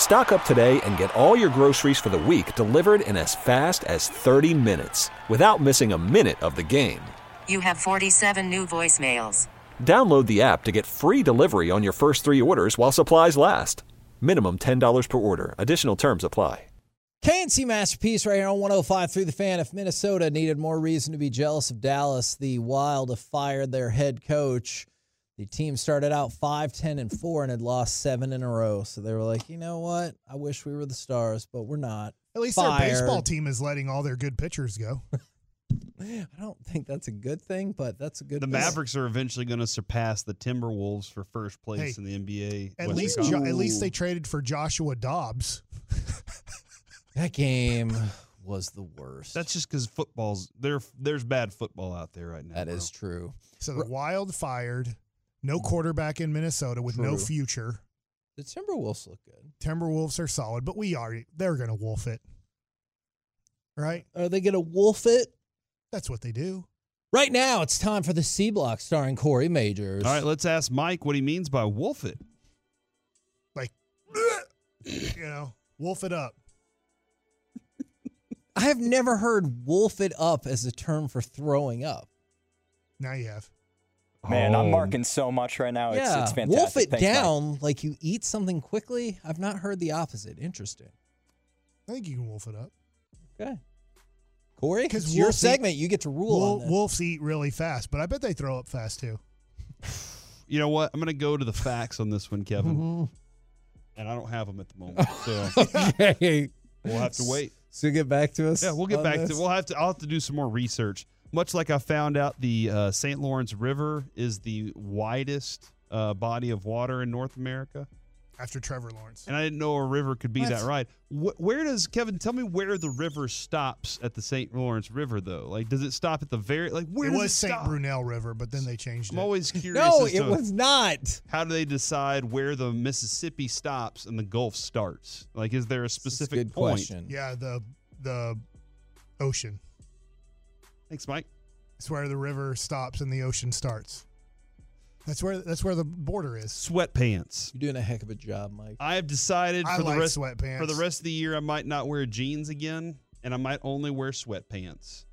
Stock up today and get all your groceries for the week delivered in as fast as 30 minutes without missing a minute of the game. You have 47 new voicemails. Download the app to get free delivery on your first three orders while supplies last. Minimum $10 per order. Additional terms apply. K&C Masterpiece right here on 105 through the fan. If Minnesota needed more reason to be jealous of Dallas, the Wild have fired their head coach. The team started out 5 10 and 4 and had lost seven in a row. So they were like, you know what? I wish we were the stars, but we're not. At least Fired. their baseball team is letting all their good pitchers go. I don't think that's a good thing, but that's a good The thing. Mavericks are eventually going to surpass the Timberwolves for first place Hey, in the NBA. At Western least, jo- at least they traded for Joshua Dobbs. That game was the worst. That's just because football's there. There's bad football out there right now. that bro. is true. So the Wild fired. No mm. quarterback in Minnesota with no future. The Timberwolves look good. Timberwolves are solid, but we are they're going to wolf it. Right? Are they going to wolf it? That's what they do. Right now, it's time for the C Block starring Cory Mageors. All right, let's ask Mike what he means by wolf it. Like you know, wolf it up. I have never heard wolf it up as a term for throwing up. Now you have. Man, I'm Oh. marking so much right now. It's, yeah, it's fantastic. wolf it Thanks, Mike. down like you eat something quickly. I've not heard the opposite. Interesting. I think you can wolf it up. Okay. Cory, because your wolves eat- segment. You get to rule Wol- on this. wolves eat really fast, but I bet they throw up fast too. You know what? I'm going to go to the facts on this one, Kevin, Mhm. and I don't have them at the moment, so okay. we'll have to wait. So get back to us. Yeah, we'll get back this? to. We'll have to. I'll have to do some more research. Much like I found out, the uh, St. Lawrence River is the widest uh, body of water in North America, After Trevor Lawrence. and I didn't know a river could be What? that wide. Wh- where does Kevin tell me where the river stops at the St. Lawrence River though? Like, does it stop at the very like where it does was it St. Brunel River, but then they changed it. I'm it. always curious. No, as it to was not. How do they decide where the Mississippi stops and the Gulf starts? Like, is there a This is a specific good point? question. yeah, the the ocean. Thanks, Mike. It's where the river stops and the ocean starts. That's where that's where the border is. Sweatpants. You're doing a heck of a job, Mike. I have decided I for like the rest sweatpants. for the rest of the year I might not wear jeans again and I might only wear sweatpants.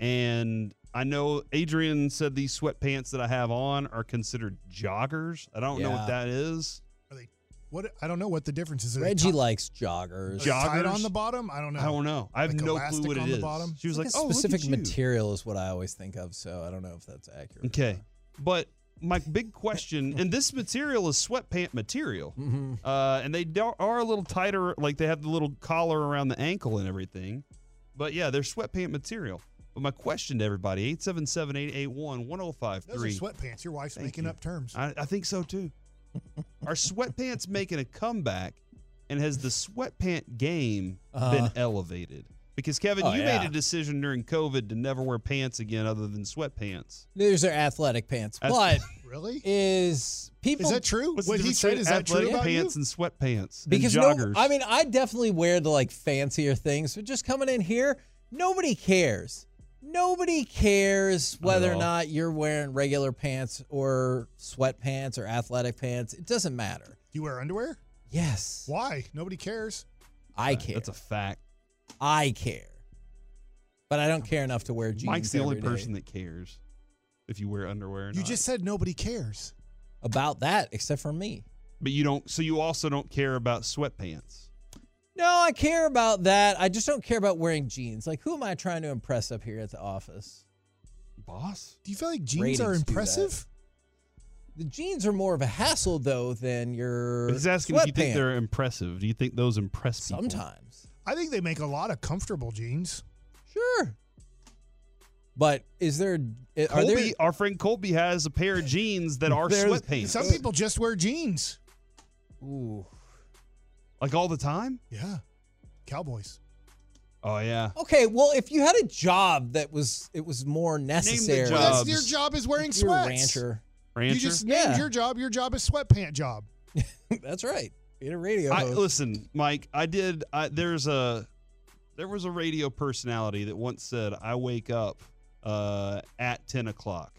And I know Adrian said these sweatpants that I have on are considered joggers. I don't know what that is. Are they, what I don't know what the difference is. Are they Reggie ti- likes joggers. are they tied joggers? on the bottom. I don't know. I don't know. I have Like no elastic clue what on it the is. bottom? She was Like like, a "Oh, look specific at you." material is what I always think of, so I don't know if that's accurate. Okay. But my big question, and this material is sweatpant material, Mm-hmm. uh, and they do- are a little tighter, like they have the little collar around the ankle and everything. But yeah, they're sweatpant material. But my question to everybody 877 881 Those are 1053. sweatpants. Your wife's Thank making you. up terms. I, I think so too. Are sweatpants making a comeback? And has the sweatpant game Uh-huh. been elevated? Because, Kevin, Oh, you yeah. made a decision during COVID to never wear pants again other than sweatpants. These are athletic pants, Ath- but really? is people Is that true? What's what he said is that true athletic about pants you? and sweatpants and because no, joggers? I mean, I definitely wear the like fancier things, but just coming in here, nobody cares. Nobody cares whether or not you're wearing regular pants or sweatpants or athletic pants. It doesn't matter. Do you wear underwear? Yes, Why? Nobody cares. I care. That's a fact. I care, but I don't care enough to wear jeans. Mike's the only every day. person that cares if you wear underwear. Or You not. just said nobody cares. about that, except for me. but you don't. So you also don't care about sweatpants. No, I care about that. I just don't care about wearing jeans. Like, who am I trying to impress up here at the office? Boss, Do you feel like jeans Ratings are impressive? The jeans are more of a hassle though than your. he's asking if you think they're impressive. Do you think those impress people? sometimes. I think they make a lot of comfortable jeans. Sure. But is there? Are Colby, there? our friend Colby has a pair of jeans that are sweatpants. Some people just wear jeans. Ooh. Like all the time. Yeah. Cowboys. Oh yeah. Okay, well, if you had a job that was it was more necessary, job. That's Jobs. your job is wearing you're a sweats. rancher. Rancher. You just named Yeah. your job. Your job is sweatpant job. That's right. Being a radio I, host. listen, Mike. I did. I, there's a there was a radio personality that once said, "I wake up uh, at ten o'clock,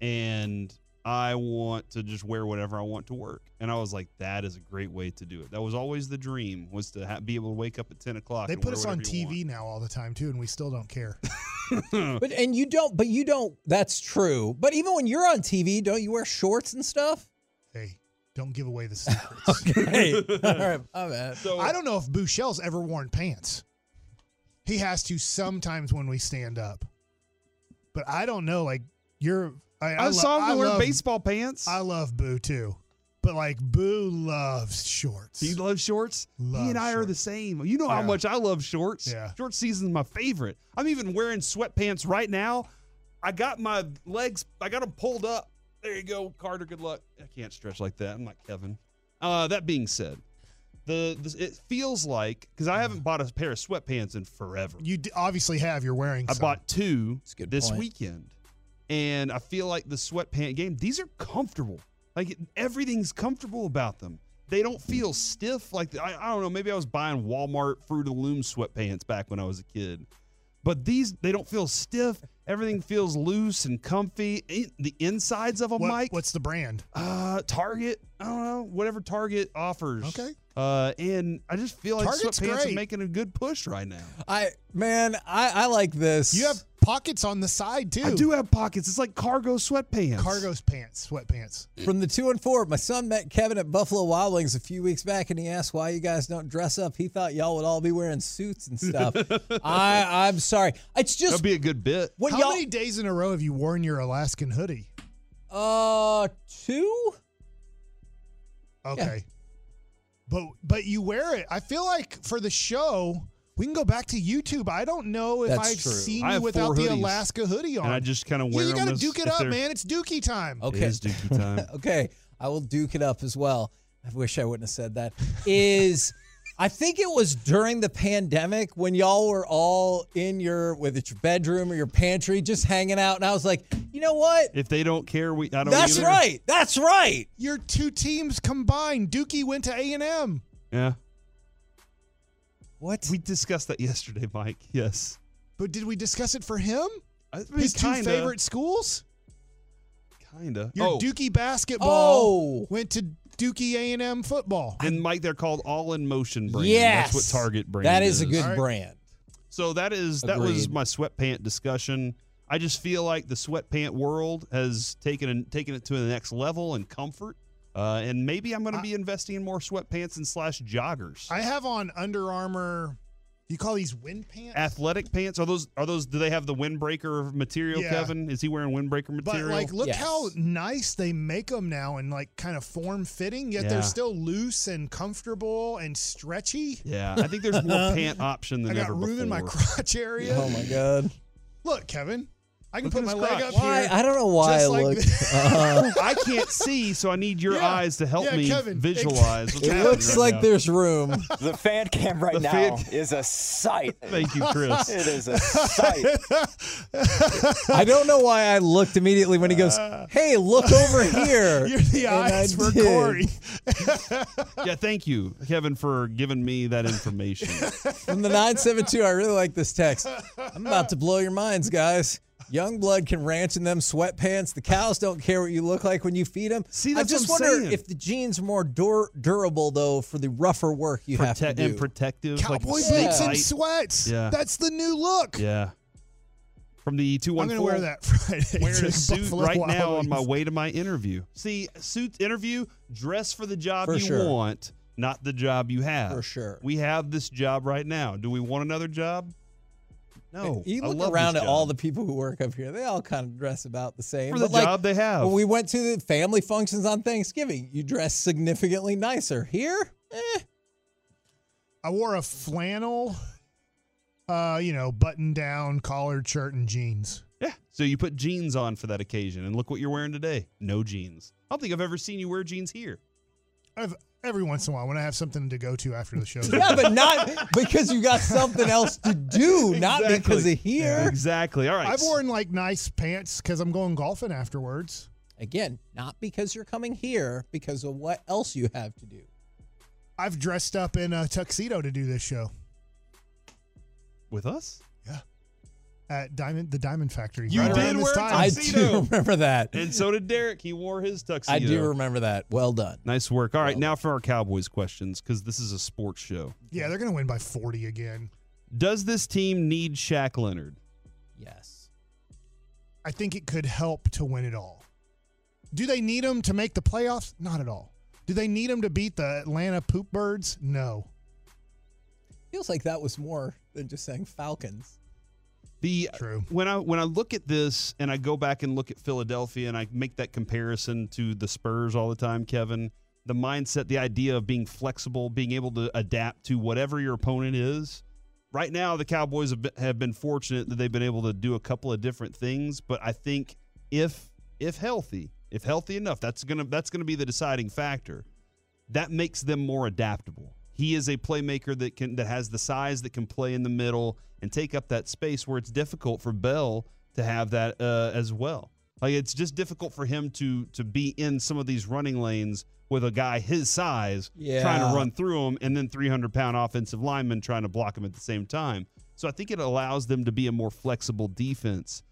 and I want to just wear whatever I want to work." And I was like, "That is a great way to do it." That was always the dream was to ha- be able to wake up at ten o'clock. They and put wear us on TV now all the time too, and we still don't care. but and you don't. But you don't. That's true. But even when you're on TV, don't you wear shorts and stuff? hey, don't give away the secrets. Hey, all right, my bad. So I don't know if Bouchel's ever worn pants. He has to sometimes when we stand up, but I don't know. Like you're, I, I, lo- saw him I wear love- baseball pants. I love Boo too, but like Boo loves shorts. he loves shorts. he and I are the same. You know how Yeah. much I love shorts. Yeah. Short season's my favorite. I'm even wearing sweatpants right now. I got my legs, I got them pulled up. There you go, Carter. Good luck. I can't stretch like that. I'm not Kevin. Uh, that being said, the, the it feels like because I haven't bought a pair of sweatpants in forever. You d- obviously have. You're wearing. I some. bought two That's a good this point. weekend, and I feel like the sweatpant game. These are comfortable. Like everything's comfortable about them. They don't feel stiff. Like I, I don't know. Maybe I was buying Walmart Fruit of the Loom sweatpants back when I was a kid, but these they don't feel stiff. Everything feels loose and comfy. The insides of them, What- Mike. What's the brand? Uh, Target. I don't know. Whatever Target offers. Okay. Uh, and I just feel like Target's sweatpants great. are making a good push right now. I man, I I like this. You have pockets on the side too. I do have pockets. It's like cargo sweatpants. Cargo's pants, sweatpants. From the two and four, my son met Kevin at Buffalo Wild Wings a few weeks back, and he asked why you guys don't dress up. He thought y'all would all be wearing suits and stuff. I I'm sorry. It's just That'd be a good bit. when How y'all many days in a row have you worn your Alaskan hoodie? uh two. Okay. But but you wear it. I feel like for the show, we can go back to YouTube. I don't know if That's I've true. seen I you have without the hoodies, Alaska hoodie on. And I just kind of yeah, wear you gotta as- duke it if up, they're- man. It's Dookie time. Okay. It is dookie time. Okay, I will duke it up as well. I wish I wouldn't have said that. Is I think it was during the pandemic when y'all were all in your whether it's your bedroom or your pantry, just hanging out, and I was like, you know what? if they don't care, we I don't. That's either. right. That's right. Your two teams combined. Dookie went to A and M. Yeah, What? we discussed that yesterday, Mike. Yes, But did we discuss it for him? I mean, His two kinda, favorite schools? kinda. Your oh, Dookie basketball Oh. went to Dookie A and M football. and Mike, they're called All in Motion brand. yes, that's what Target brand. That is a good All right. brand. So that is that was Agreed. my sweatpant discussion. I just feel like the sweatpant world has taken taken it to the next level in comfort. Uh, and maybe I'm going to be investing in more sweatpants and slash joggers. I have on Under Armour. You call these wind pants? Athletic pants are those? Are those? Do they have the windbreaker material? Yeah. Kevin is he wearing windbreaker material? But material? like, look Yes. how nice they make them now, and like kind of form fitting. Yet Yeah. they're still loose and comfortable and stretchy. yeah, I think there's more pant option than I got ever room before. in my crotch area. Oh my god. Look, Kevin, I can Look put at my his leg crotch. up Why? here. I don't know why just I like look. this. Uh, I can't see, so I need your Yeah. eyes to help Yeah, me Kevin, visualize. What's it happening looks right like now. there's room. The fan cam right The now fan- is a sight. Thank you, Chris. It is a sight. I don't know why I looked immediately when he goes, "Hey, look over here." You're the And I eyes for did. Cory. yeah, thank you, Kevin, for giving me that information. From the 972, I really like this text. I'm about to blow your minds, guys. Young blood can ranch in them sweatpants. The cows don't care what you look like when you feed them. See, I just what I'm wonder saying. if the jeans are more dur- durable though for the rougher work you have to Protect do. and protective, like Cowboy snake boots and tight. sweats. Yeah. That's the new look. Yeah. From the two I'm one gonna four. wear that Friday. Wearing to a suit Buffalo right Wild now on my way to my interview. See, suit interview, dress for the job For you sure. want, not the job you have. For sure. We have this job right now. Do we want another job? No. you I look love around this at all the people who work up here; they all kind of dress about the same. for the But, like, job they have. When we went to the family functions on Thanksgiving, you dress significantly nicer. Here, eh, I wore a flannel, uh, you know, button down collared shirt and jeans. yeah. So you put jeans on for that occasion, and look what you're wearing today. No jeans. I don't think I've ever seen you wear jeans here. I've, every once in a while when I have something to go to after the show. Yeah, but not because you got something else to do, not because of here. Exactly. All right. I've worn like nice pants because I'm going golfing afterwards. Again, not because you're coming here, because of what else you have to do. I've dressed up in a tuxedo to do this show with us. At Diamond, the Diamond Factory. You right did around this wear a time. I do remember that. And so did Derek. He wore his tuxedo. I do remember that. Well done. Nice work. All right, now for our Cowboys questions because this is a sports show. Yeah, they're going to win by 40 again. Does this team need Shaq Leonard? Yes. I think it could help to win it all. Do they need him to make the playoffs? Not at all. Do they need him to beat the Atlanta Poop Birds? No. Feels like that was more than just saying Falcons. The True. when I when I look at this and I go back and look at Philadelphia and I make that comparison to the Spurs all the time, Kevin, the mindset, the idea of being flexible, being able to adapt to whatever your opponent is. Right now, the Cowboys have been, have been fortunate that they've been able to do a couple of different things, but I think if if healthy, if healthy enough, that's gonna that's gonna be the deciding factor. That makes them more adaptable. He is a playmaker that can that has the size that can play in the middle and take up that space where it's difficult for Bell to have that uh, as well. Like it's just difficult for him to to be in some of these running lanes with a guy his size trying to run through him, and then 300 pound offensive lineman trying to block him at the same time. So I think it allows them to be a more flexible defense.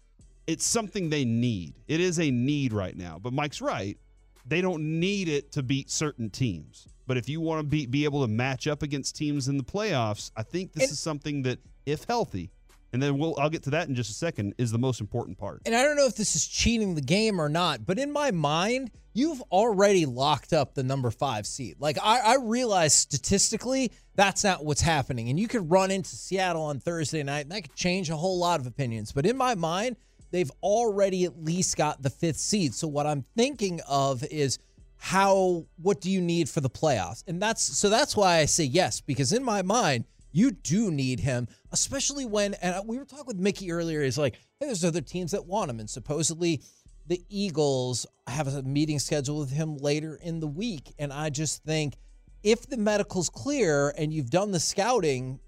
It's something they need. It is a need right now. But Mike's right they don't need it to beat certain teams. But if you want to be, be able to match up against teams in the playoffs, I think this And- is something that, if healthy, and then we'll I'll get to that in just a second, is the most important part. And I don't know if this is cheating the game or not, but in my mind, you've already locked up the number five seed. Like I, I realize statistically that's not what's happening. And you could run into Seattle on Thursday night, and that could change a whole lot of opinions. But in my mind, they've already at least got the fifth seed. So what I'm thinking of is how what do you need for the playoffs? And that's so that's why I say yes, because in my mind, you do need him, especially when and we were talking with Mickey earlier. He's like, hey, there's other teams that want him, and supposedly the Eagles have a meeting scheduled with him later in the week. And I just think if the medical's clear and you've done the scouting,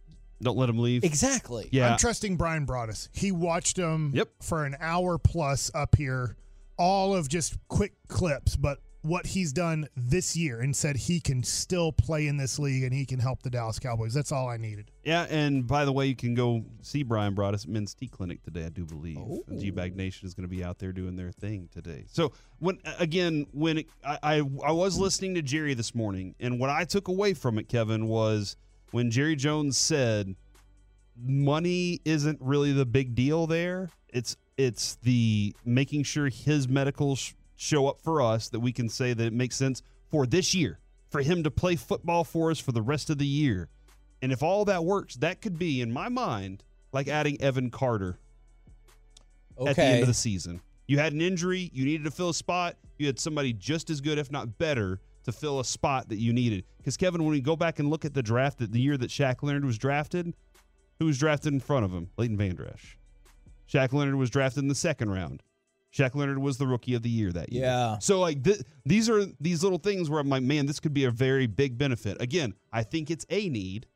Don't let them leave. exactly. Yeah. I'm trusting Brian Broaddus. He watched him Yep. for an hour plus up here, all of just quick clips, but what he's done this year and said he can still play in this league and he can help the Dallas Cowboys. That's all I needed. Yeah, and by the way, you can go see Brian Broaddus at Men's T Clinic today, I do believe. Oh. And G-BAG Nation is going to be out there doing their thing today. So when again, when it, I, I I was listening to Jerry this morning, and what I took away from it, Kevin, was when Jerry Jones said money isn't really the big deal there. It's it's the making sure his medicals show up for us that we can say that it makes sense for this year for him to play football for us for the rest of the year. And if all that works, that could be in my mind like adding Evan Carter Okay. at the end of the season. You had an injury, you needed to fill a spot, you had somebody just as good, if not better, to fill a spot that you needed. Because Kevin, when we go back and look at the draft, that the year that Shaq Leonard was drafted, who was drafted in front of him? Leighton Van Der Shaq Leonard was drafted in the second round. Shaq Leonard was the rookie of the year that year. Yeah. So like th- these are these little things where I'm like, man, this could be a very big benefit. Again, I think it's a need,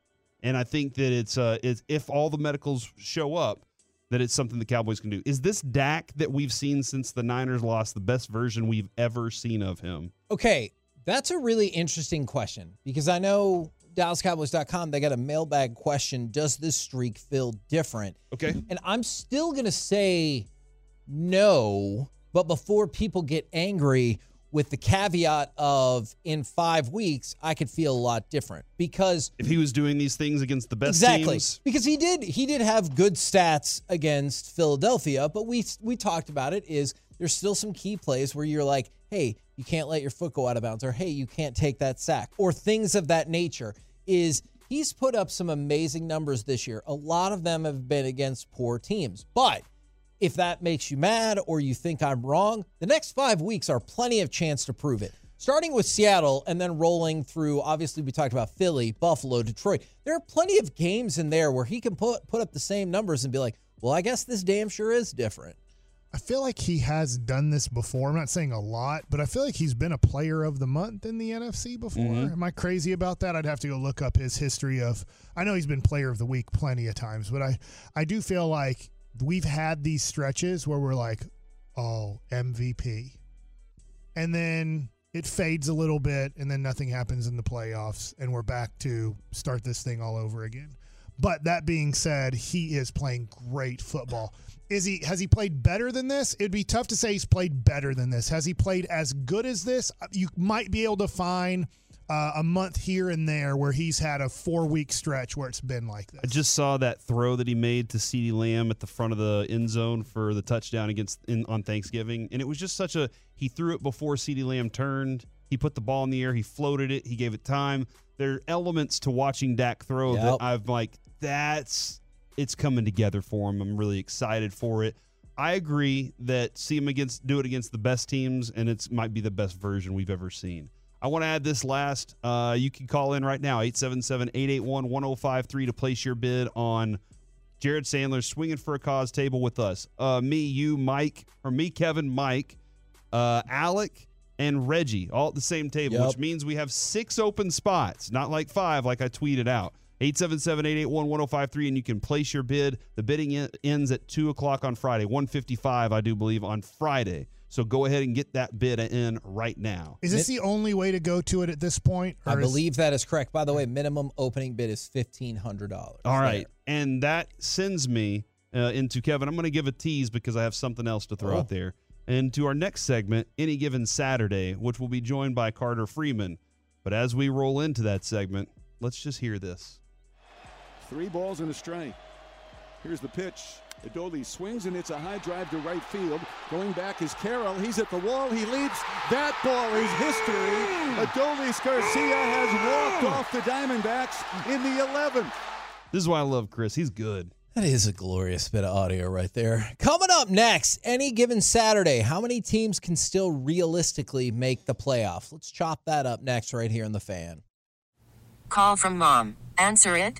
and I think that it's uh, it's if all the medicals show up, that it's something the Cowboys can do. Is this Dak that we've seen since the Niners lost the best version we've ever seen of him? Okay, that's a really interesting question because I know DallasCowboys.com, they got a mailbag question. Does this streak feel different? Okay. And I'm still going to say no, but before people get angry with the caveat of in five weeks, I could feel a lot different because If he was doing these things against the best exactly teams, because he did he did have good stats against Philadelphia, but we we talked about it is there's still some key plays where you're like, hey, you can't let your foot go out of bounds, or hey, you can't take that sack, or things of that nature. Is he's put up some amazing numbers this year. A lot of them have been against poor teams, but if that makes you mad or you think I'm wrong, the next five weeks are plenty of chance to prove it. Starting with Seattle and then rolling through, obviously, we talked about Philly, Buffalo, Detroit. There are plenty of games in there where he can put, put up the same numbers and be like, well, I guess this damn sure is different. I feel like he has done this before. I'm not saying a lot, but I feel like he's been a player of the month in the NFC before. Mhm. Am I crazy about that? I'd have to go look up his history of I know he's been player of the week plenty of times, but I I do feel like we've had these stretches where we're like, "Oh, MVP." And then it fades a little bit and then nothing happens in the playoffs and we're back to start this thing all over again. But that being said, he is playing great football. Is he has he played better than this? It'd be tough to say he's played better than this. Has he played as good as this? You might be able to find uh, a month here and there where he's had a four week stretch where it's been like this. I just saw that throw that he made to CeeDee Lamb at the front of the end zone for the touchdown against in, on Thanksgiving, and it was just such a he threw it before CeeDee Lamb turned. He put the ball in the air. He floated it. He gave it time. There are elements to watching Dak throw Yep. that I've like, that's it's coming together for him. I'm really excited for it. I agree that see him against do it against the best teams, and it's might be the best version we've ever seen. I want to add this last. Uh, you can call in right now, 877-881-1053 to place your bid on Jared Sandler's Swinging for a Cause table with us. Uh, me, you, Mike, or me, Kevin, Mike, uh, Alec, and Reggie, all at the same table, Yep. which means we have six open spots, not like five like I tweeted out. 877-881-1053, and you can place your bid. The bidding en- ends at 2 o'clock on Friday, 155, I do believe, on Friday. So go ahead and get that bid in right now. Is this the only way to go to it at this point? I is- believe that is correct. By the way, minimum opening bid is fifteen hundred dollars. All right. And that sends me uh, into Kevin. I'm going to give a tease because I have something else to throw Oh. out there. And to our next segment, any given Saturday, which will be joined by Carter Freemon. But as we roll into that segment, let's just hear this. Three balls and a strike. Here's the pitch. Adolis swings and it's a high drive to right field. Going back is Carroll. He's at the wall. He leaps. That ball is history. Adolis Garcia has walked off the Diamondbacks in the 11th. This is why I love Chris. He's good. That is a glorious bit of audio right there. Coming up next, any given Saturday, how many teams can still realistically make the playoff? Let's chop that up next, right here in the fan. Call from mom. Answer it.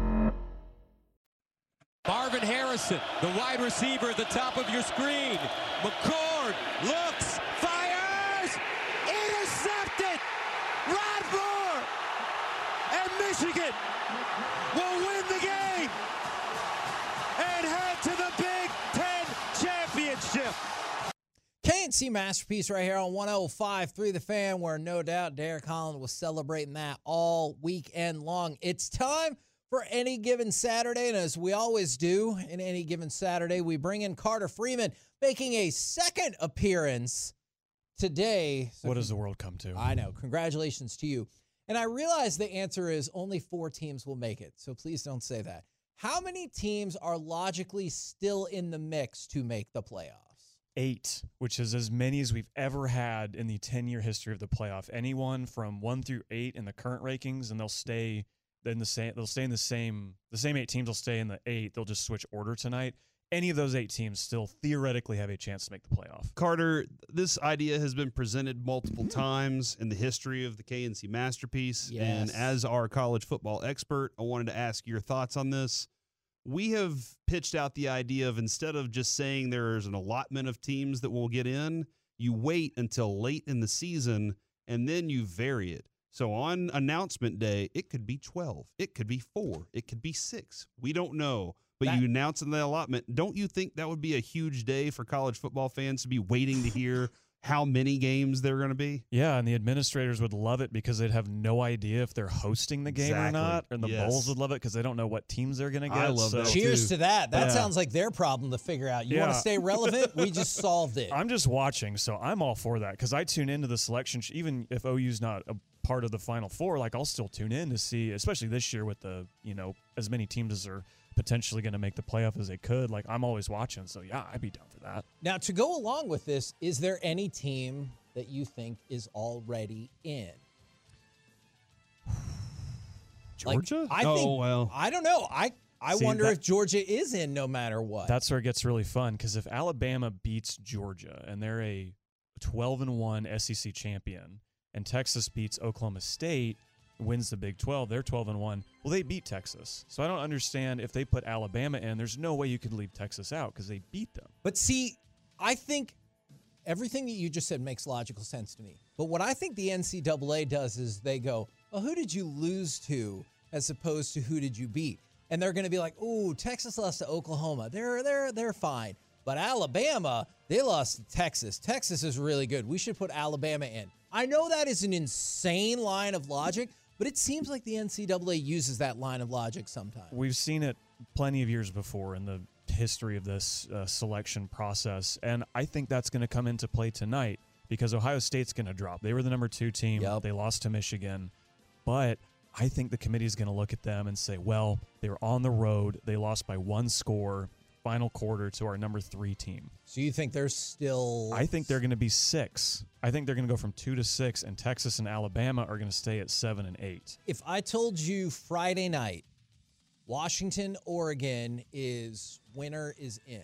Marvin Harrison, the wide receiver at the top of your screen. McCord looks, fires, intercepted. Rod Moore and Michigan will win the game and head to the Big Ten championship. K&C Masterpiece right here on 105.3 The Fan, where no doubt Derek Holland was celebrating that all weekend long. It's time for any given Saturday, and as we always do in any given Saturday, we bring in Carter Freemon, making a second appearance today. So What does the world come to? I know. Congratulations to you. And I realize the answer is only four teams will make it. So please don't say that. How many teams are logically still in the mix to make the playoffs? Eight, which is as many as we've ever had in the 10 year history of the playoff. Anyone from one through eight in the current rankings, and they'll stay in the same. They'll stay in the same. The same eight teams will stay in the eight. They'll just switch order tonight. any of those eight teams still theoretically have a chance to make the playoff. Carter, this idea has been presented multiple times in the history of the K&C masterpiece. And as our college football expert, I wanted to ask your thoughts on this. We have pitched out the idea of instead of just saying there's an allotment of teams that will get in, you wait until late in the season and then you vary it. So on announcement day, it could be 12, it could be four, it could be six. We don't know. But That- you announce in the allotment. Don't you think that would be a huge day for college football fans to be waiting to hear how many games they're going to be? Yeah, and the administrators would love it because they'd have no idea if they're hosting the game Exactly. or not. And the Yes. Bowls would love it because they don't know what teams they're going to get. I love so- that Cheers too. to that. That Yeah. sounds like their problem to figure out. You want to stay relevant? we just solved it. I'm just watching, so I'm all for that because I tune into the selection. Even if OU's not a part of the Final Four, like I'll still tune in to see, especially this year with the you know as many teams as are potentially going to make the playoff as they could. Like I'm always watching, so yeah, I'd be down for that. Now, to go along with this, is there any team that you think is already in? Like, Georgia? I oh, think. well. I don't know. I I See, wonder that- if Georgia is in no matter what. That's where it gets really fun because if Alabama beats Georgia and they're a 12 and 1 SEC champion, and Texas beats Oklahoma State, wins the Big 12, they're 12 and 1. Well, they beat Texas. So I don't understand if they put Alabama in, there's no way you could leave Texas out because they beat them. But see, I think everything that you just said makes logical sense to me. But what I think the NCAA does is they go, well, who did you lose to as opposed to who did you beat? And they're going to be like, ooh, Texas lost to Oklahoma. They're they're they're fine. But Alabama, they lost to Texas. Texas is really good. We should put Alabama in. I know that is an insane line of logic, but it seems like the NCAA uses that line of logic sometimes. We've seen it plenty of years before in the history of this uh, selection process, and I think that's going to come into play tonight because Ohio State's going to drop. They were the number two team. They lost to Michigan, but I think the committee is going to look at them and say, "Well, they were on the road. They lost by one score, final quarter to our number three team." So you think they're still? I think they're going to be six. I think they're going to go from two to six, and Texas and Alabama are going to stay at seven and eight. if I told you Friday night, Washington, Oregon is winner is in,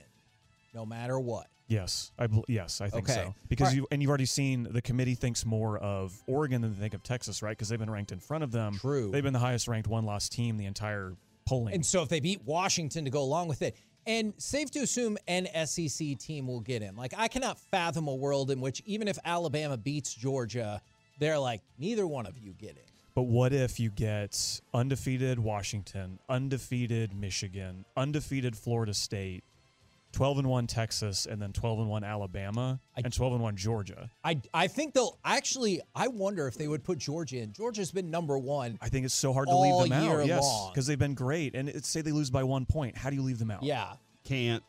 no matter what. Yes, I yes, I think Okay. so. Because Alright. you and you've already seen the committee thinks more of Oregon than they think of Texas, right? Because they've been ranked in front of them. True. They've been the highest ranked one loss team the entire polling. And so if they beat Washington to go along with it, and safe to assume an SEC team will get in. Like I cannot fathom a world in which even if Alabama beats Georgia, they're like neither one of you get in. but what if you get undefeated Washington, undefeated Michigan, undefeated Florida State, twelve and one Texas, and then twelve and one Alabama, and twelve and one Georgia? I I think they'll actually. I wonder if they would put Georgia in. Georgia's been number one. I think it's so hard to leave them year out. Yes, because they've been great. And it's, say they lose by one point, how do you leave them out? Yeah. Can't.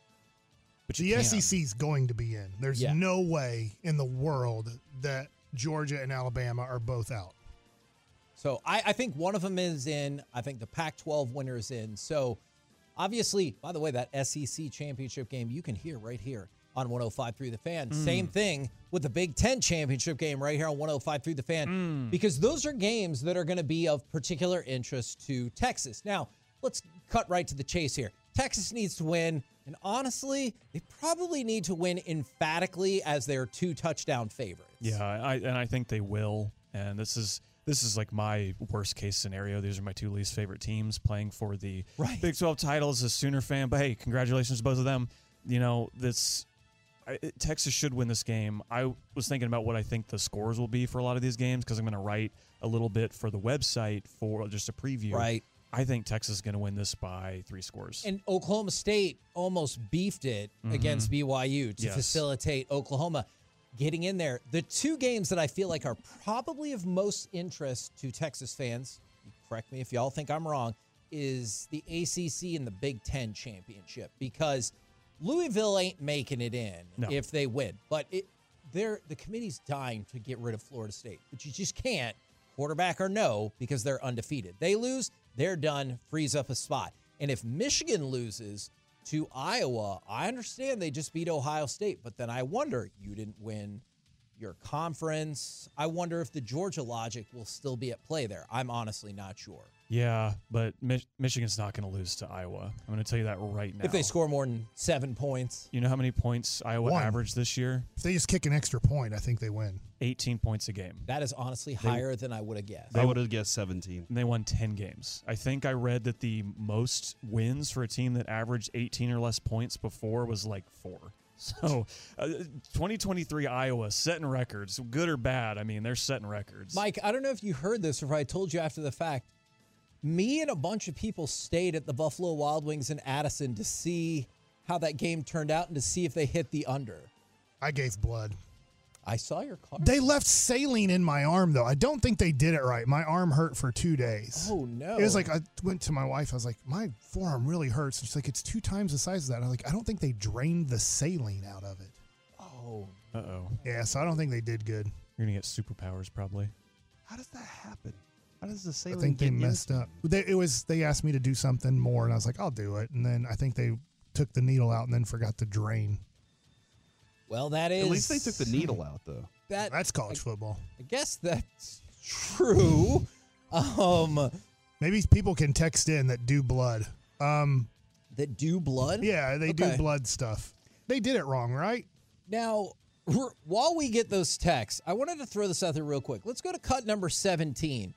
But you The can. SEC is going to be in. There's Yeah. no way in the world that Georgia and Alabama are both out. So I, I think one of them is in. I think the Pac-12 winner is in. So obviously, by the way, that SEC championship game you can hear right here on 105.3 The Fan. Hmm. Same thing with the Big Ten championship game right here on 105.3 The Fan, hmm. because those are games that are going to be of particular interest to Texas. Now, let's cut right to the chase here. Texas needs to win, and honestly, they probably need to win emphatically as their two touchdown favorites. Yeah, I and I think they will. And this is this is like my worst case scenario. These are my two least favorite teams playing for the Right. Big 12 titles. as a Sooner fan. But hey, congratulations to both of them. You know, this I, Texas should win this game. I was thinking about what I think the scores will be for a lot of these games because I'm going to write a little bit for the website for just a preview. Right. I think Texas is going to win this by three scores. And Oklahoma State almost beefed it mm-hmm. against BYU to Yes. facilitate Oklahoma getting in there. The two games that I feel like are probably of most interest to Texas fans, correct me if y'all think I'm wrong, is the ACC and the Big Ten championship because Louisville ain't making it in No. if they win. But it, they're the committee's dying to get rid of Florida State, but you just can't, quarterback or no, because they're undefeated. They lose, they're done, freeze up a spot. And if Michigan loses to Iowa, I understand they just beat Ohio State, but then I wonder you didn't win your conference. I wonder if the Georgia logic will still be at play there. I'm honestly not sure. Yeah, but Mich- Michigan's not going to lose to Iowa. I'm going to tell you that right now. If they score more than seven points, you know how many points Iowa One. averaged this year? If they just kick an extra point, I think they win. 18 points a game. that is honestly They- higher than I would have guessed. I would have guessed 17. And they won 10 games. I think I read that the most wins for a team that averaged 18 or less points before was like four. So, uh, 2023 Iowa setting records, good or bad. I mean, they're setting records. Mike, I don't know if you heard this or if I told you after the fact. Me and a bunch of people stayed at the Buffalo Wild Wings in Addison to see how that game turned out and to see if they hit the under. I gave blood. I saw your car. They left saline in my arm though. I don't think they did it right. My arm hurt for two days. Oh no! It was like I went to my wife. I was like, my forearm really hurts. She's like, it's two times the size of that. I'm like, I don't think they drained the saline out of it. Oh. Uh oh. Yeah, so I don't think they did good. You're going to get superpowers probably. How does that happen? How does the I think they messed up. They, it was they asked me to do something more, and I was like, I'll do it. And then I think they took the needle out and then forgot to drain. Well, that is. At least they took the needle out though. That That's college football. I guess that's true. Um, Maybe people can text in that do blood. Um, that do blood. yeah, they do blood stuff. They did it wrong, right? Now, while we get those texts, I wanted to throw this out there real quick. Let's go to cut number 17.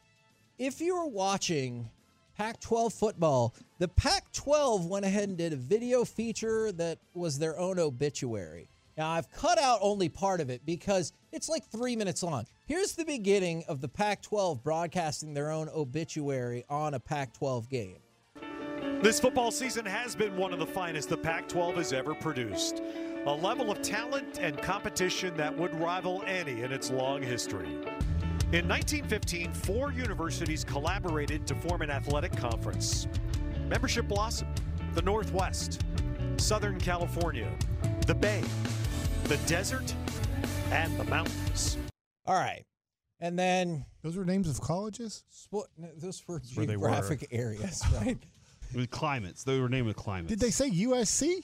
If you were watching Pac 12 football, the Pac 12 went ahead and did a video feature that was their own obituary. Now, I've cut out only part of it because it's like three minutes long. Here's the beginning of the Pac 12 broadcasting their own obituary on a Pac 12 game. This football season has been one of the finest the Pac 12 has ever produced. A level of talent and competition that would rival any in its long history. In 1915, four universities collaborated to form an athletic conference. Membership blossomed the Northwest, Southern California, the Bay, the desert, and the mountains. All right. And then Those were names of colleges. Sport, no, those were where they were. geographic areas, right? With climates. They were named with climates. Did they say USC? It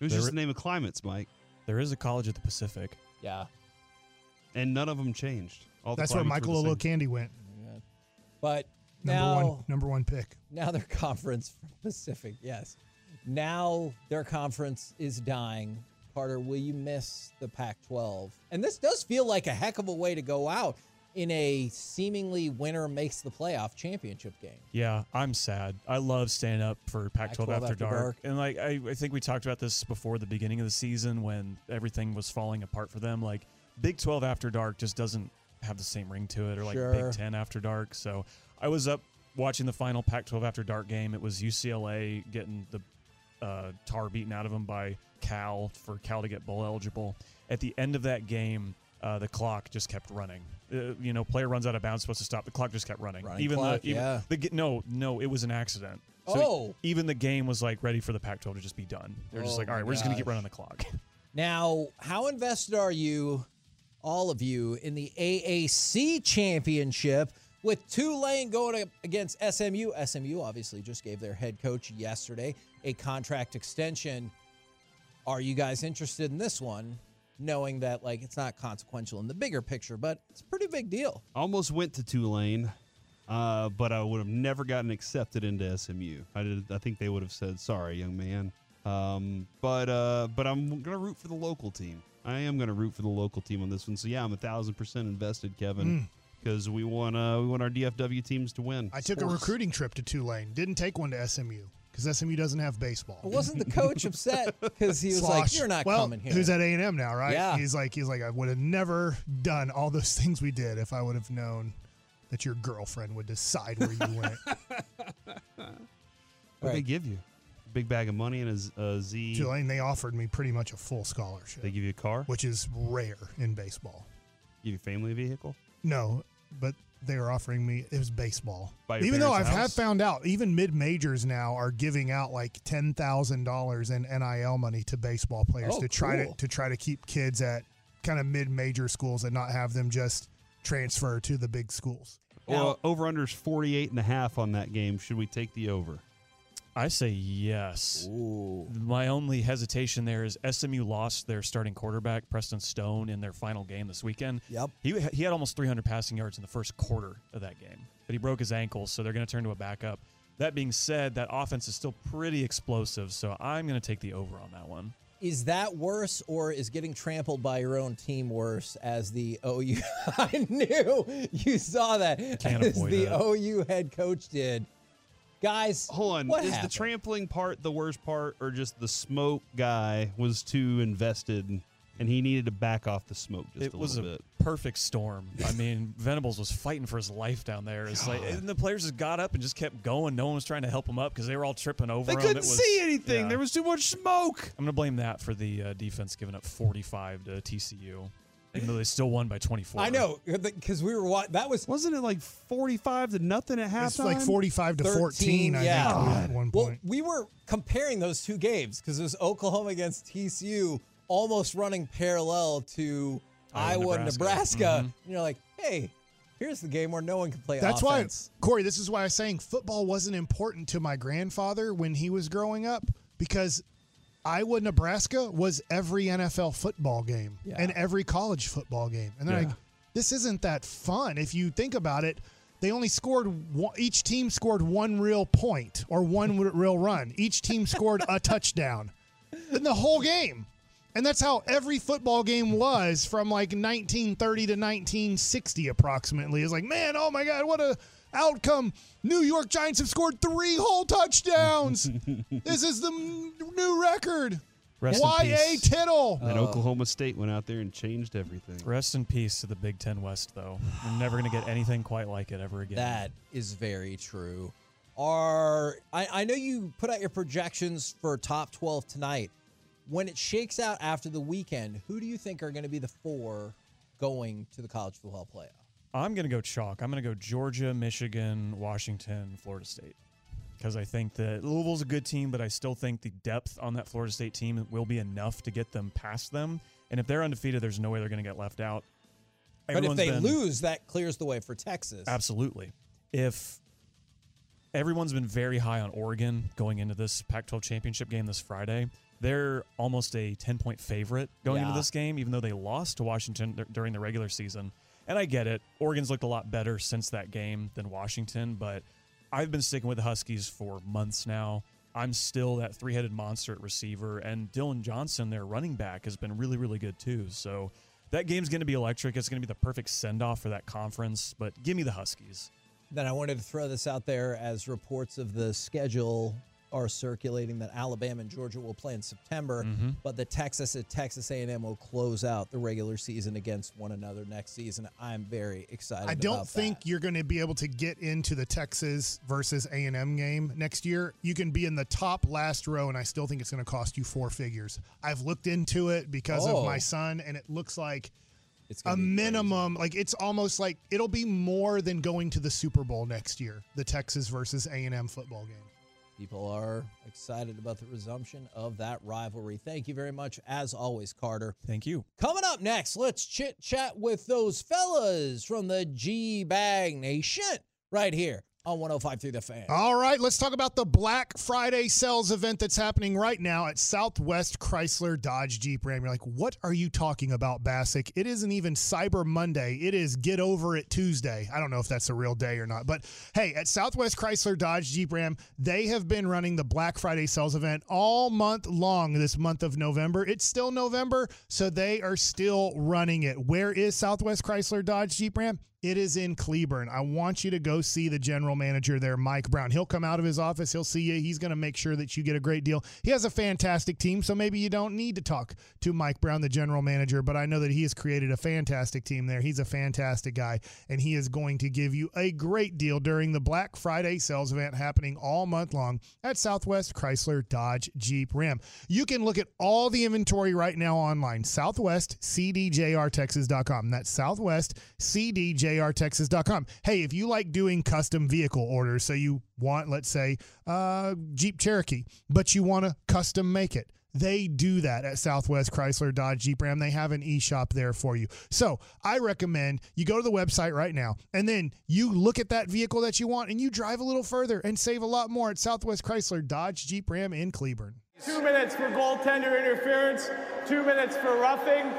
was They just were- the name of climates, Mike. There is a college at the Pacific. Yeah. And none of them changed. All the That's where Michael the same. Olowokandi went. But Number now, one, number one pick. now their conference from Pacific, yes. Now their conference is dying. Carter, will you miss the Pac-12? And this does feel like a heck of a way to go out in a seemingly winner makes the playoff championship game. Yeah, I'm sad. I love staying up for Pac-12, Pac-12 after, After dark. Dark. and like I, I think we talked about this before the beginning of the season when everything was falling apart for them. Like Big 12 After Dark just doesn't have the same ring to it, or like Sure. Big 10 After Dark. So I was up watching the final Pac-12 After Dark game. It was UCLA getting the uh, tar beaten out of them by Cal for Cal to get bowl eligible. At the end of that game, uh, the clock just kept running. Uh, you know, player runs out of bounds, supposed to stop. The clock just kept running. Running even clock, the even yeah. the no no, it was an accident. So Oh. even the game was like ready for the Pac-12 to just be done. They're just Oh like, all right, we're just gonna keep running the clock. Now, how invested are you, all of you, in the AAC championship with Tulane going against SMU? SMU obviously just gave their head coach yesterday a contract extension. Are you guys interested in this one, knowing that like it's not consequential in the bigger picture, but it's a pretty big deal? Almost went to Tulane, uh, but I would have never gotten accepted into SMU. I did. I think they would have said, "Sorry, young man." Um, but uh, but I'm gonna root for the local team. I am gonna root for the local team on this one. So yeah, I'm a thousand percent invested, Kevin, because we want uh, we want our DFW teams to win. I took a recruiting trip to Tulane. Didn't take one to SMU because SMU doesn't have baseball. Wasn't the coach upset because he was like, "You're not well, coming here"? Who's at A and M now, right? Yeah. He's like, he's like, I would have never done all those things we did if I would have known that your girlfriend would decide where you went. What they give you? A big bag of money and a Z- a Z. Tulane, they offered me pretty much a full scholarship, They give you a car. which is rare in baseball. Give you a family vehicle. No, but they were offering me it was baseball. By your even though I've have house? found out, even mid majors now are giving out like ten thousand dollars in NIL money to baseball players Oh, to try cool. to to try to keep kids at kind of mid major schools and not have them just transfer to the big schools. Well, over under is 48 and a half on that game. Should we take the over? I say yes. Ooh. My only hesitation there is SMU lost their starting quarterback Preston Stone in their final game this weekend. Yep. He he had almost 300 passing yards in the first quarter of that game, but he broke his ankle, so they're going to turn to a backup. That being said, that offense is still pretty explosive, so I'm going to take the over on that one. Is that worse, or is getting trampled by your own team worse? As the OU, I knew you saw that. Can't as avoid the that. OU head coach did. Guys, Hold on. What is happened? the trampling part the worst part, or just the smoke guy was too invested and he needed to back off the smoke just it a was a bit? perfect storm. I mean, Venables was fighting for his life down there. It's like, and the players just got up and just kept going. No one was trying to help him up because they were all tripping over They him. couldn't It was- see anything. yeah. There was too much smoke. I'm going to blame that for the uh, defense giving up 45 to TCU, even though they still won by 24. I know because we were wa- that was Wasn't it like forty-five to nothing at halftime? It's like 45 to 14, 13, I yeah. think, at one Well, we were comparing those two games because it was Oklahoma against TCU, almost running parallel to Iowa, Iowa, and Nebraska. Nebraska. Mhm. And you're like, hey, here's the game where no one can play That's offense. why, Cory, this is why I was saying football wasn't important to my grandfather when he was growing up because Iowa, Nebraska was every NFL football game Yeah. and every college football game. And they're Yeah. like, this isn't that fun. If you think about it, they only scored, one, each team scored one real point or one real run. Each team scored a touchdown in the whole game. And that's how every football game was from like 1930 to 1960 approximately. It's like, man, oh my God, what a outcome. New York Giants have scored three whole touchdowns. this is the m- new record. Rest in Y.A. peace. Tittle. And uh, Oklahoma State went out there and changed everything. Rest in peace to the Big Ten West, though. We're never going to get anything quite like it ever again. That is very true. Are I, I know you put out your projections for top 12 tonight. When it shakes out after the weekend, who do you think are going to be the four going to the college football playoff? I'm going to go chalk. I'm going to go Georgia, Michigan, Washington, Florida State. Because I think that Louisville's a good team, but I still think the depth on that Florida State team will be enough to get them past them. And if they're undefeated, there's no way they're going to get left out. But if they been- lose, that clears the way for Texas. Absolutely. If everyone's been very high on Oregon going into this Pac 12 championship game this Friday, they're almost a 10 point favorite going into this game, even though they lost to Washington during the regular season. And I get it. Oregon's looked a lot better since that game than Washington, but I've been sticking with the Huskies for months now. I'm still that three headed monster at receiver, and Dillon Johnson, their running back, has been really, really good too. So that game's going to be electric. It's going to be the perfect send off for that conference, but give me the Huskies. Then I wanted to throw this out there as reports of the schedule are circulating that Alabama and Georgia will play in September, Mm-hmm. but the Texas at Texas A&M will close out the regular season against one another next season. I'm very excited. I don't about think that. you're going to be able to get into the Texas versus A&M game next year. You can be in the top last row, and I still think it's going to cost you four figures. I've looked into it because Oh. of my son, and it looks like it's a minimum. Like it's almost like it'll be more than going to the Super Bowl next year. The Texas versus A&M football game. People are excited about the resumption of that rivalry. Thank you very much, as always, Carter. Thank you. Coming up next, let's chit chat with those fellas from the G-BAG Nation right here on 105 through the fan. All right, let's talk about the Black Friday sales event that's happening right now at Southwest Chrysler Dodge Jeep Ram. You're like, what are you talking about, Bacsik? It isn't even Cyber Monday. It is Get Over It Tuesday. I don't know if that's a real day or not. But hey, at Southwest Chrysler Dodge Jeep Ram, they have been running the Black Friday sales event all month long this month of November. It's still November, so they are still running it. Where is Southwest Chrysler Dodge Jeep Ram? It is in Cleburne. I want you to go see the general manager there, Mike Brown. He'll come out of his office. He'll see you. He's going to make sure that you get a great deal. He has a fantastic team, so maybe you don't need to talk to Mike Brown, the general manager, but I know that he has created a fantastic team there. He's a fantastic guy, and he is going to give you a great deal during the Black Friday sales event happening all month long at Southwest Chrysler Dodge Jeep Ram. You can look at all the inventory right now online. SouthwestCDJRTexas.com. That's Southwest CDJRTexas.com. Hey, if you like doing custom vehicle orders, so you want, let's say, uh, Jeep Cherokee, but you want to custom make it, they do that at Southwest Chrysler Dodge Jeep Ram. They have an e-shop there for you. So I recommend you go to the website right now and then you look at that vehicle that you want and you drive a little further and save a lot more at Southwest Chrysler Dodge Jeep Ram in Cleburne. Two minutes for goaltender interference, two minutes for roughing.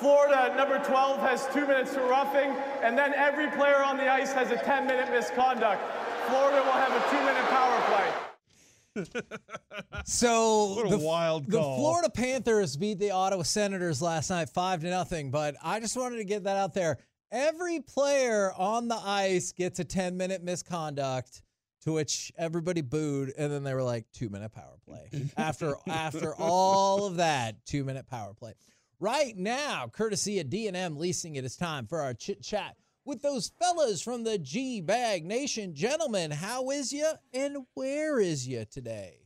Florida, number 12, has two minutes for roughing, and then every player on the ice has a 10 minute misconduct. Florida will have a two minute power play. So What a the, wild the. Florida Panthers beat the Ottawa Senators last night five to nothing. But I just wanted to get that out there. Every player on the ice gets a 10 minute misconduct, to which everybody booed, and then they were like, two minute power play. after after all of that, two minute power play. Right now, courtesy of D&M Leasing, it is time for our chit chat with those fellas from the G-BAG Nation. Gentlemen, how is you and where is you today?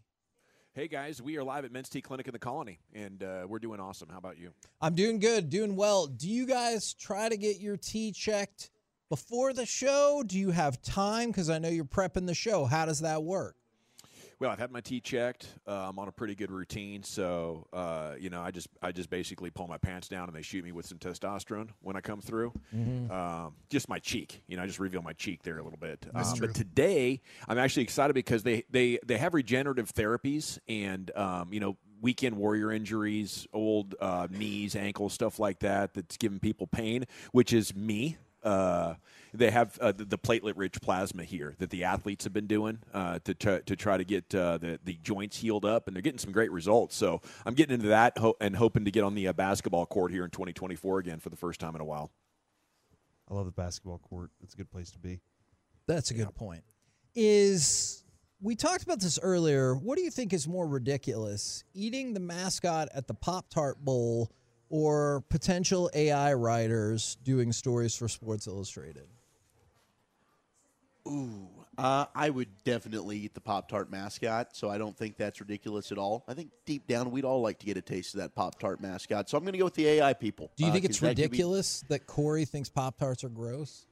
Hey guys, we are live at Men's T Clinic in the Colony, and uh, we're doing awesome. How about you? I'm doing good, doing well. Do you guys try to get your tea checked before the show? Do you have time? Because I know you're prepping the show. How does that work? Well, I've had my tea checked. Uh, I'm on a pretty good routine, so uh, you know, I just I just basically pull my pants down and they shoot me with some testosterone when I come through. Mhm. Um, just my cheek, you know, I just reveal my cheek there a little bit. Um. But today, I'm actually excited because they they they have regenerative therapies and um, you know weekend warrior injuries, old uh, knees, ankles, stuff like that. That's giving people pain, which is me. Uh, they have uh, the, the platelet-rich plasma here that the athletes have been doing uh, to, try, to try to get uh, the the joints healed up, and they're getting some great results. So I'm getting into that ho- and hoping to get on the uh, basketball court here in 2024 again for the first time in a while. I love the basketball court. It's a good place to be. That's a good point. Is we talked about this earlier. What do you think is more ridiculous, eating the mascot at the Pop Tart Bowl or potential AI writers doing stories for Sports Illustrated? Ooh, uh, I would definitely eat the Pop Tart mascot, so I don't think that's ridiculous at all. I think deep down we'd all like to get a taste of that Pop Tart mascot, so I'm going to go with the AI people. Do you uh, think it's that could be- ridiculous that Cory thinks Pop Tarts are gross?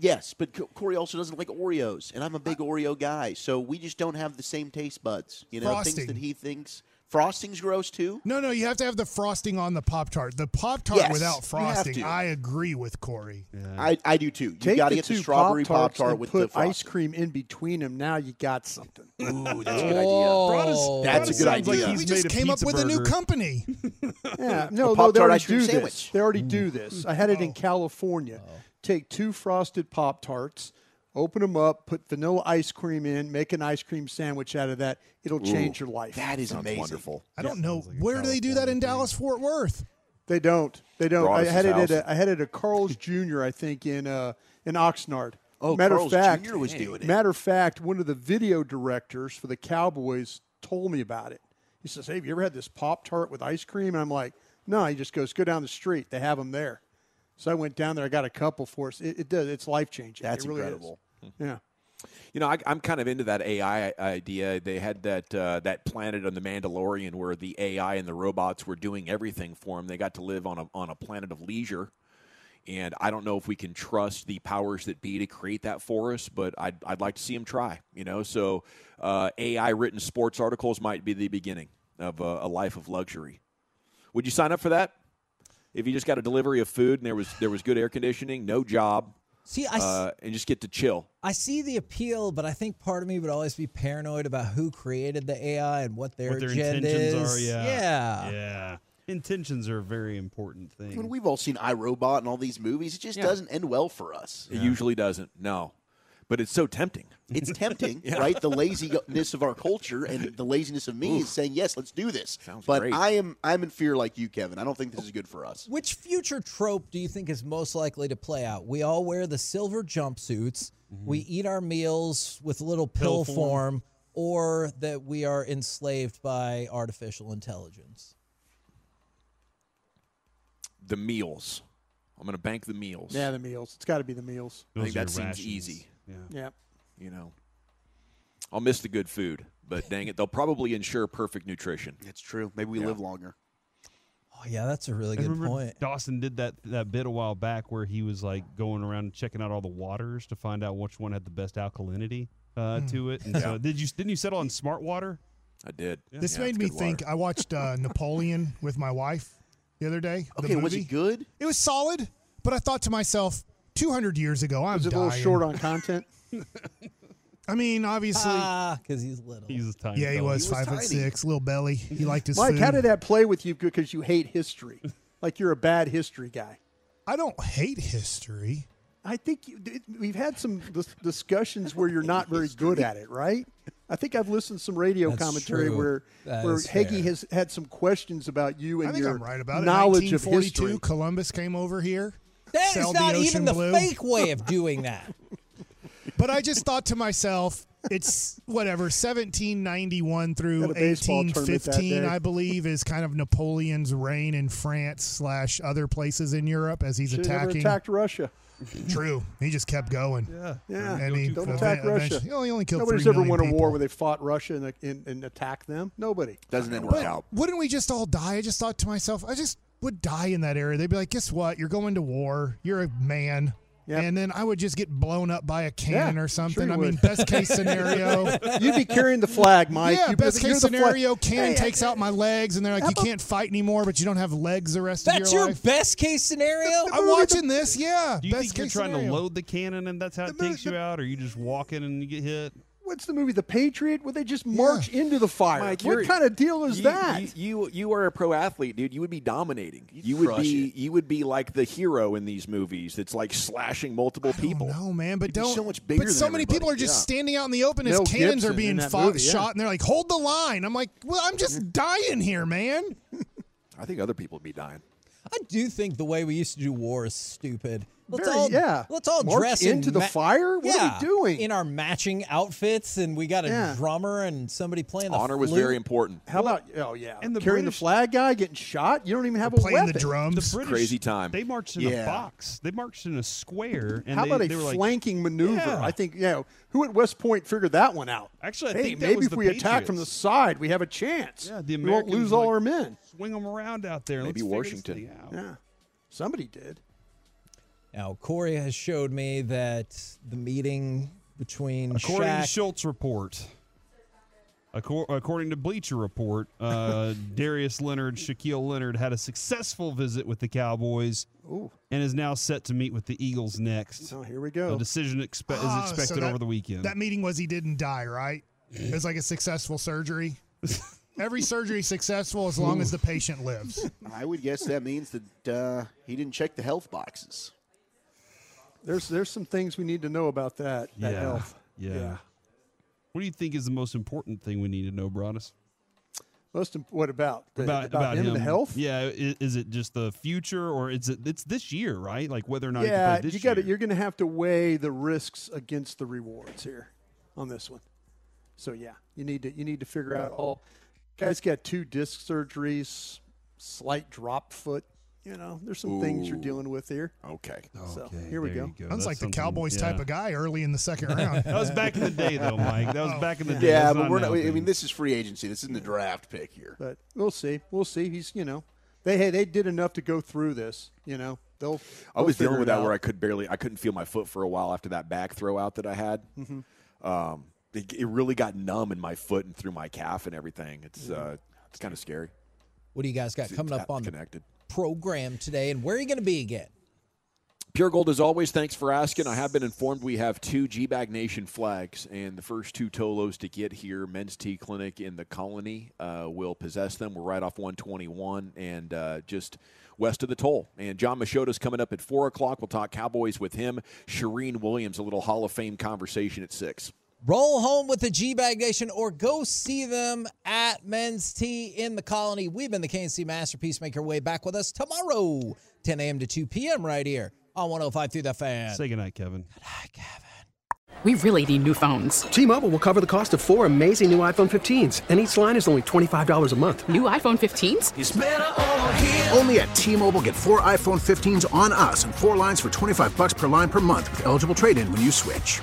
Yes, but Co- Cory also doesn't like Oreos, and I'm a big Oreo guy, so we just don't have the same taste buds. You know, things that he thinks. Frosting's gross too. No, no, you have to have the frosting on the Pop Tart. The Pop Tart Yes, without frosting. I agree with Cory. I, I do too. You Take got to get the two strawberry Pop Pop-Tarts Tart and with put the ice cream in between them. Now you got something. Ooh, that's a good Whoa. idea. That's a good sounds like idea. he's We just came up pizza with a new company. Yeah, no, no, they already ice cream do sandwich. this. They already do mm. this. I had it in California. Take two frosted Pop Tarts, open them up, put vanilla ice cream in, make an ice cream sandwich out of that. It'll change your life. That is Sounds amazing. wonderful. I don't know. like Where do they do that in thing. Dallas, Fort Worth? They don't. They don't. I Broaddus' had it at a, I had it at Carl's Jr. I think in uh, in Oxnard. Oh, matter Carl's of fact, Jr. was doing it. Matter of fact, one of the video directors for the Cowboys told me about it. He says, "Hey, have you ever had this Pop Tart with ice cream?" And I'm like, "No." He just goes, "Go down the street. They have them there." So I went down there. I got a couple for us. It, it does. It's life changing. That's it really incredible. Is. Yeah. You know, I, I'm kind of into that AI idea. They had that uh, that planet on the Mandalorian where the AI and the robots were doing everything for them. They got to live on a on a planet of leisure, and I don't know if we can trust the powers that be to create that for us. But I'd I'd like to see them try. You know, so uh, AI written sports articles might be the beginning of a, a life of luxury. Would you sign up for that? If you just got a delivery of food and there was there was good air conditioning, no job, See, I uh, and just get to chill. I see the appeal, but I think part of me would always be paranoid about who created the AI and what their, what their agenda intentions is. are. Yeah. yeah. Yeah. Intentions are a very important thing. When we've all seen iRobot and all these movies, it just doesn't end well for us. It usually doesn't. No, but it's so tempting. It's tempting, right? The laziness of our culture and the laziness of me is saying, "Yes, let's do this." Sounds but great. I am I'm in fear like you, Kevin. I don't think this is good for us. Which future trope do you think is most likely to play out? We all wear the silver jumpsuits. Mm-hmm. We eat our meals with a little pill, Pill form. form. or that we are enslaved by artificial intelligence. The meals. I'm going to bank the meals. Yeah, the meals. It's got to be the meals. I think that seems rations. easy. Yeah. Yeah. You know, I'll miss the good food, but dang it, they'll probably ensure perfect nutrition. It's true. Maybe we live longer. Oh yeah, that's a really I good point. Dawson did that that bit a while back where he was like going around checking out all the waters to find out which one had the best alkalinity uh, Hmm. to it. And so did you didn't you settle on smart water? I did. This Yeah, made me think. water. I watched uh, Napoleon with my wife the other day. the Okay, was movie. it good? It was solid, but I thought to myself, 200 years ago, I'm Was it a little short on content? I mean, obviously, Ah, because he's little. He's a tiny. yeah, he fella. was, five foot tiny. six, little belly. He liked his Mike, food. how did that play with you because you hate history? like you're a bad history guy. I don't hate history. I think you, it- we've had some dis- discussions where you're not very good at it, right? I think I've listened to some radio That's commentary true. where That where is Heggie has had some questions about you and I think your I'm right about it. knowledge of 1942, history. Columbus came over here. That is sailed the not even ocean the blue. fake way of doing that. But I just thought to myself, it's whatever 1791 through Had a baseball tournament that 1815. I believe, is kind of Napoleon's reign in France slash other places in Europe as he's Should've attacking. attacked Russia. True, he just kept going. Yeah. Yeah, And he don't attack eventually- Russia. he only- only killed Nobody's three ever million won a people. war where they fought Russia and, and, and attacked them. Nobody. Doesn't end work But out. wouldn't we just all die? I just thought to myself, I just would die in that area. They'd be like, guess what? You're going to war. You're a man. Yep. And then I would just get blown up by a cannon Yeah, or something. you I mean, best case scenario. You'd be carrying the flag, Mike. yeah, You- best case scenario, cannon Hey, takes out my legs, and they're like, How you can't fight anymore, but you don't have legs the rest of your your life. That's your best case scenario. I'm watching this, yeah. Do you best think you're trying scenario. to load the cannon and that's how it takes you out, or you just walking and you get hit? What's the movie, The Patriot, where they just march into the fire? Mike, what kind of deal is you, that? You, you you are a pro athlete, dude. You would be dominating. you would crush be it. you would be like the hero in these movies. That's like slashing multiple people. No man, but You'd don't. so much bigger but so than many people are just yeah. standing out in the open as Mel cannons Gibson are being that fought, movie, yeah. shot, and they're like, "Hold the line." I'm like, "Well, I'm just dying here, man." I think other people would be dying. I do think the way we used to do war is stupid. Let's Very- all yeah. Let's all March dress in into the ma- fire? What are we doing? in our matching outfits? And we got a Yeah. drummer and somebody playing the Honor was very important. How about, oh, yeah. And the Carrying British- the flag guy getting shot? You don't even have a Playing weapon. the drums. The British, Crazy time. They marched in Yeah. a box. They marched in a square. And How they, about a they were like, flanking maneuver? Yeah. I think, you know, who at West Point figured that one out? Actually, I hey, think that maybe was if the we attack from the side, we have a chance. Yeah, the we won't Americans, lose all our men. swing them around out there. Maybe Let's Washington. This thing out. Yeah. Somebody did. Now, Cory has showed me that the meeting between According Shaq to Schultz report, according to Bleacher Report, uh, Darius Leonard, Shaquille Leonard had a successful visit with the Cowboys Ooh. and is now set to meet with the Eagles next. Oh, here we A go. decision expe- Ah, is so expected that- over the weekend. That meeting was he didn't die, right? It was like a successful surgery. Every surgery is successful as long as the patient lives. I would guess that means that uh, he didn't check the health boxes. There's there's some things we need to know about that. That yeah. health. yeah. yeah. What do you think is the most important thing we need to know, Broaddus? Most imp- what about The- About, about him, him, the health? Yeah, is, is it just the future, or is it? It's this year, right? Like whether or not yeah, he can play this you got year. You're going to have to weigh the risks against the rewards here on this one. So yeah, you need to you need to figure out all. Guy's got two disc surgeries, slight drop foot. You know, there's some things you're dealing with here. Okay. So Okay, here we there go. you go. Sounds That's like the something- Cowboys type yeah. of guy early in the second round. That was back in the day, though, Mike. That was back in the day. Yeah, That's but we're now not. I mean, this is free agency. This isn't the draft pick here. But we'll see. We'll see. He's you know, they hey they did enough to go through this. You know, they'll. I was dealing with figure it that where. I could barely, I couldn't feel my foot for a while after that back throw out that I had. Mm-hmm. Um, it, it really got numb in my foot and through my calf and everything. It's uh, it's kind of scary. What do you guys got coming up on the connected. Program today, and where are you going to be again? Pure Gold, as always, thanks for asking. I have been informed we have two G-BAG Nation flags, and the first two Tolos to get here, Men's T Clinic in the Colony, uh, will possess them. We're right off 121 and uh, just west of the toll. And John Machota's coming up at 4 o'clock. We'll talk Cowboys with him. Shireen Williams, a little Hall of Fame conversation at 6. Roll home with the G-BAG Nation or go see them at Men's T in the Colony. We've been the K&C Masterpiece. Make your way back with us tomorrow, 10 a.m. to 2 p.m. right here on 105 through the fan. Say goodnight, Kevin. Goodnight, Kevin. We really need new phones. T-Mobile will cover the cost of four amazing new iPhone 15s, and each line is only $25 a month. New iPhone 15s? Only at T-Mobile get four iPhone 15s on us and four lines for 25 bucks per line per month with eligible trade-in when you switch.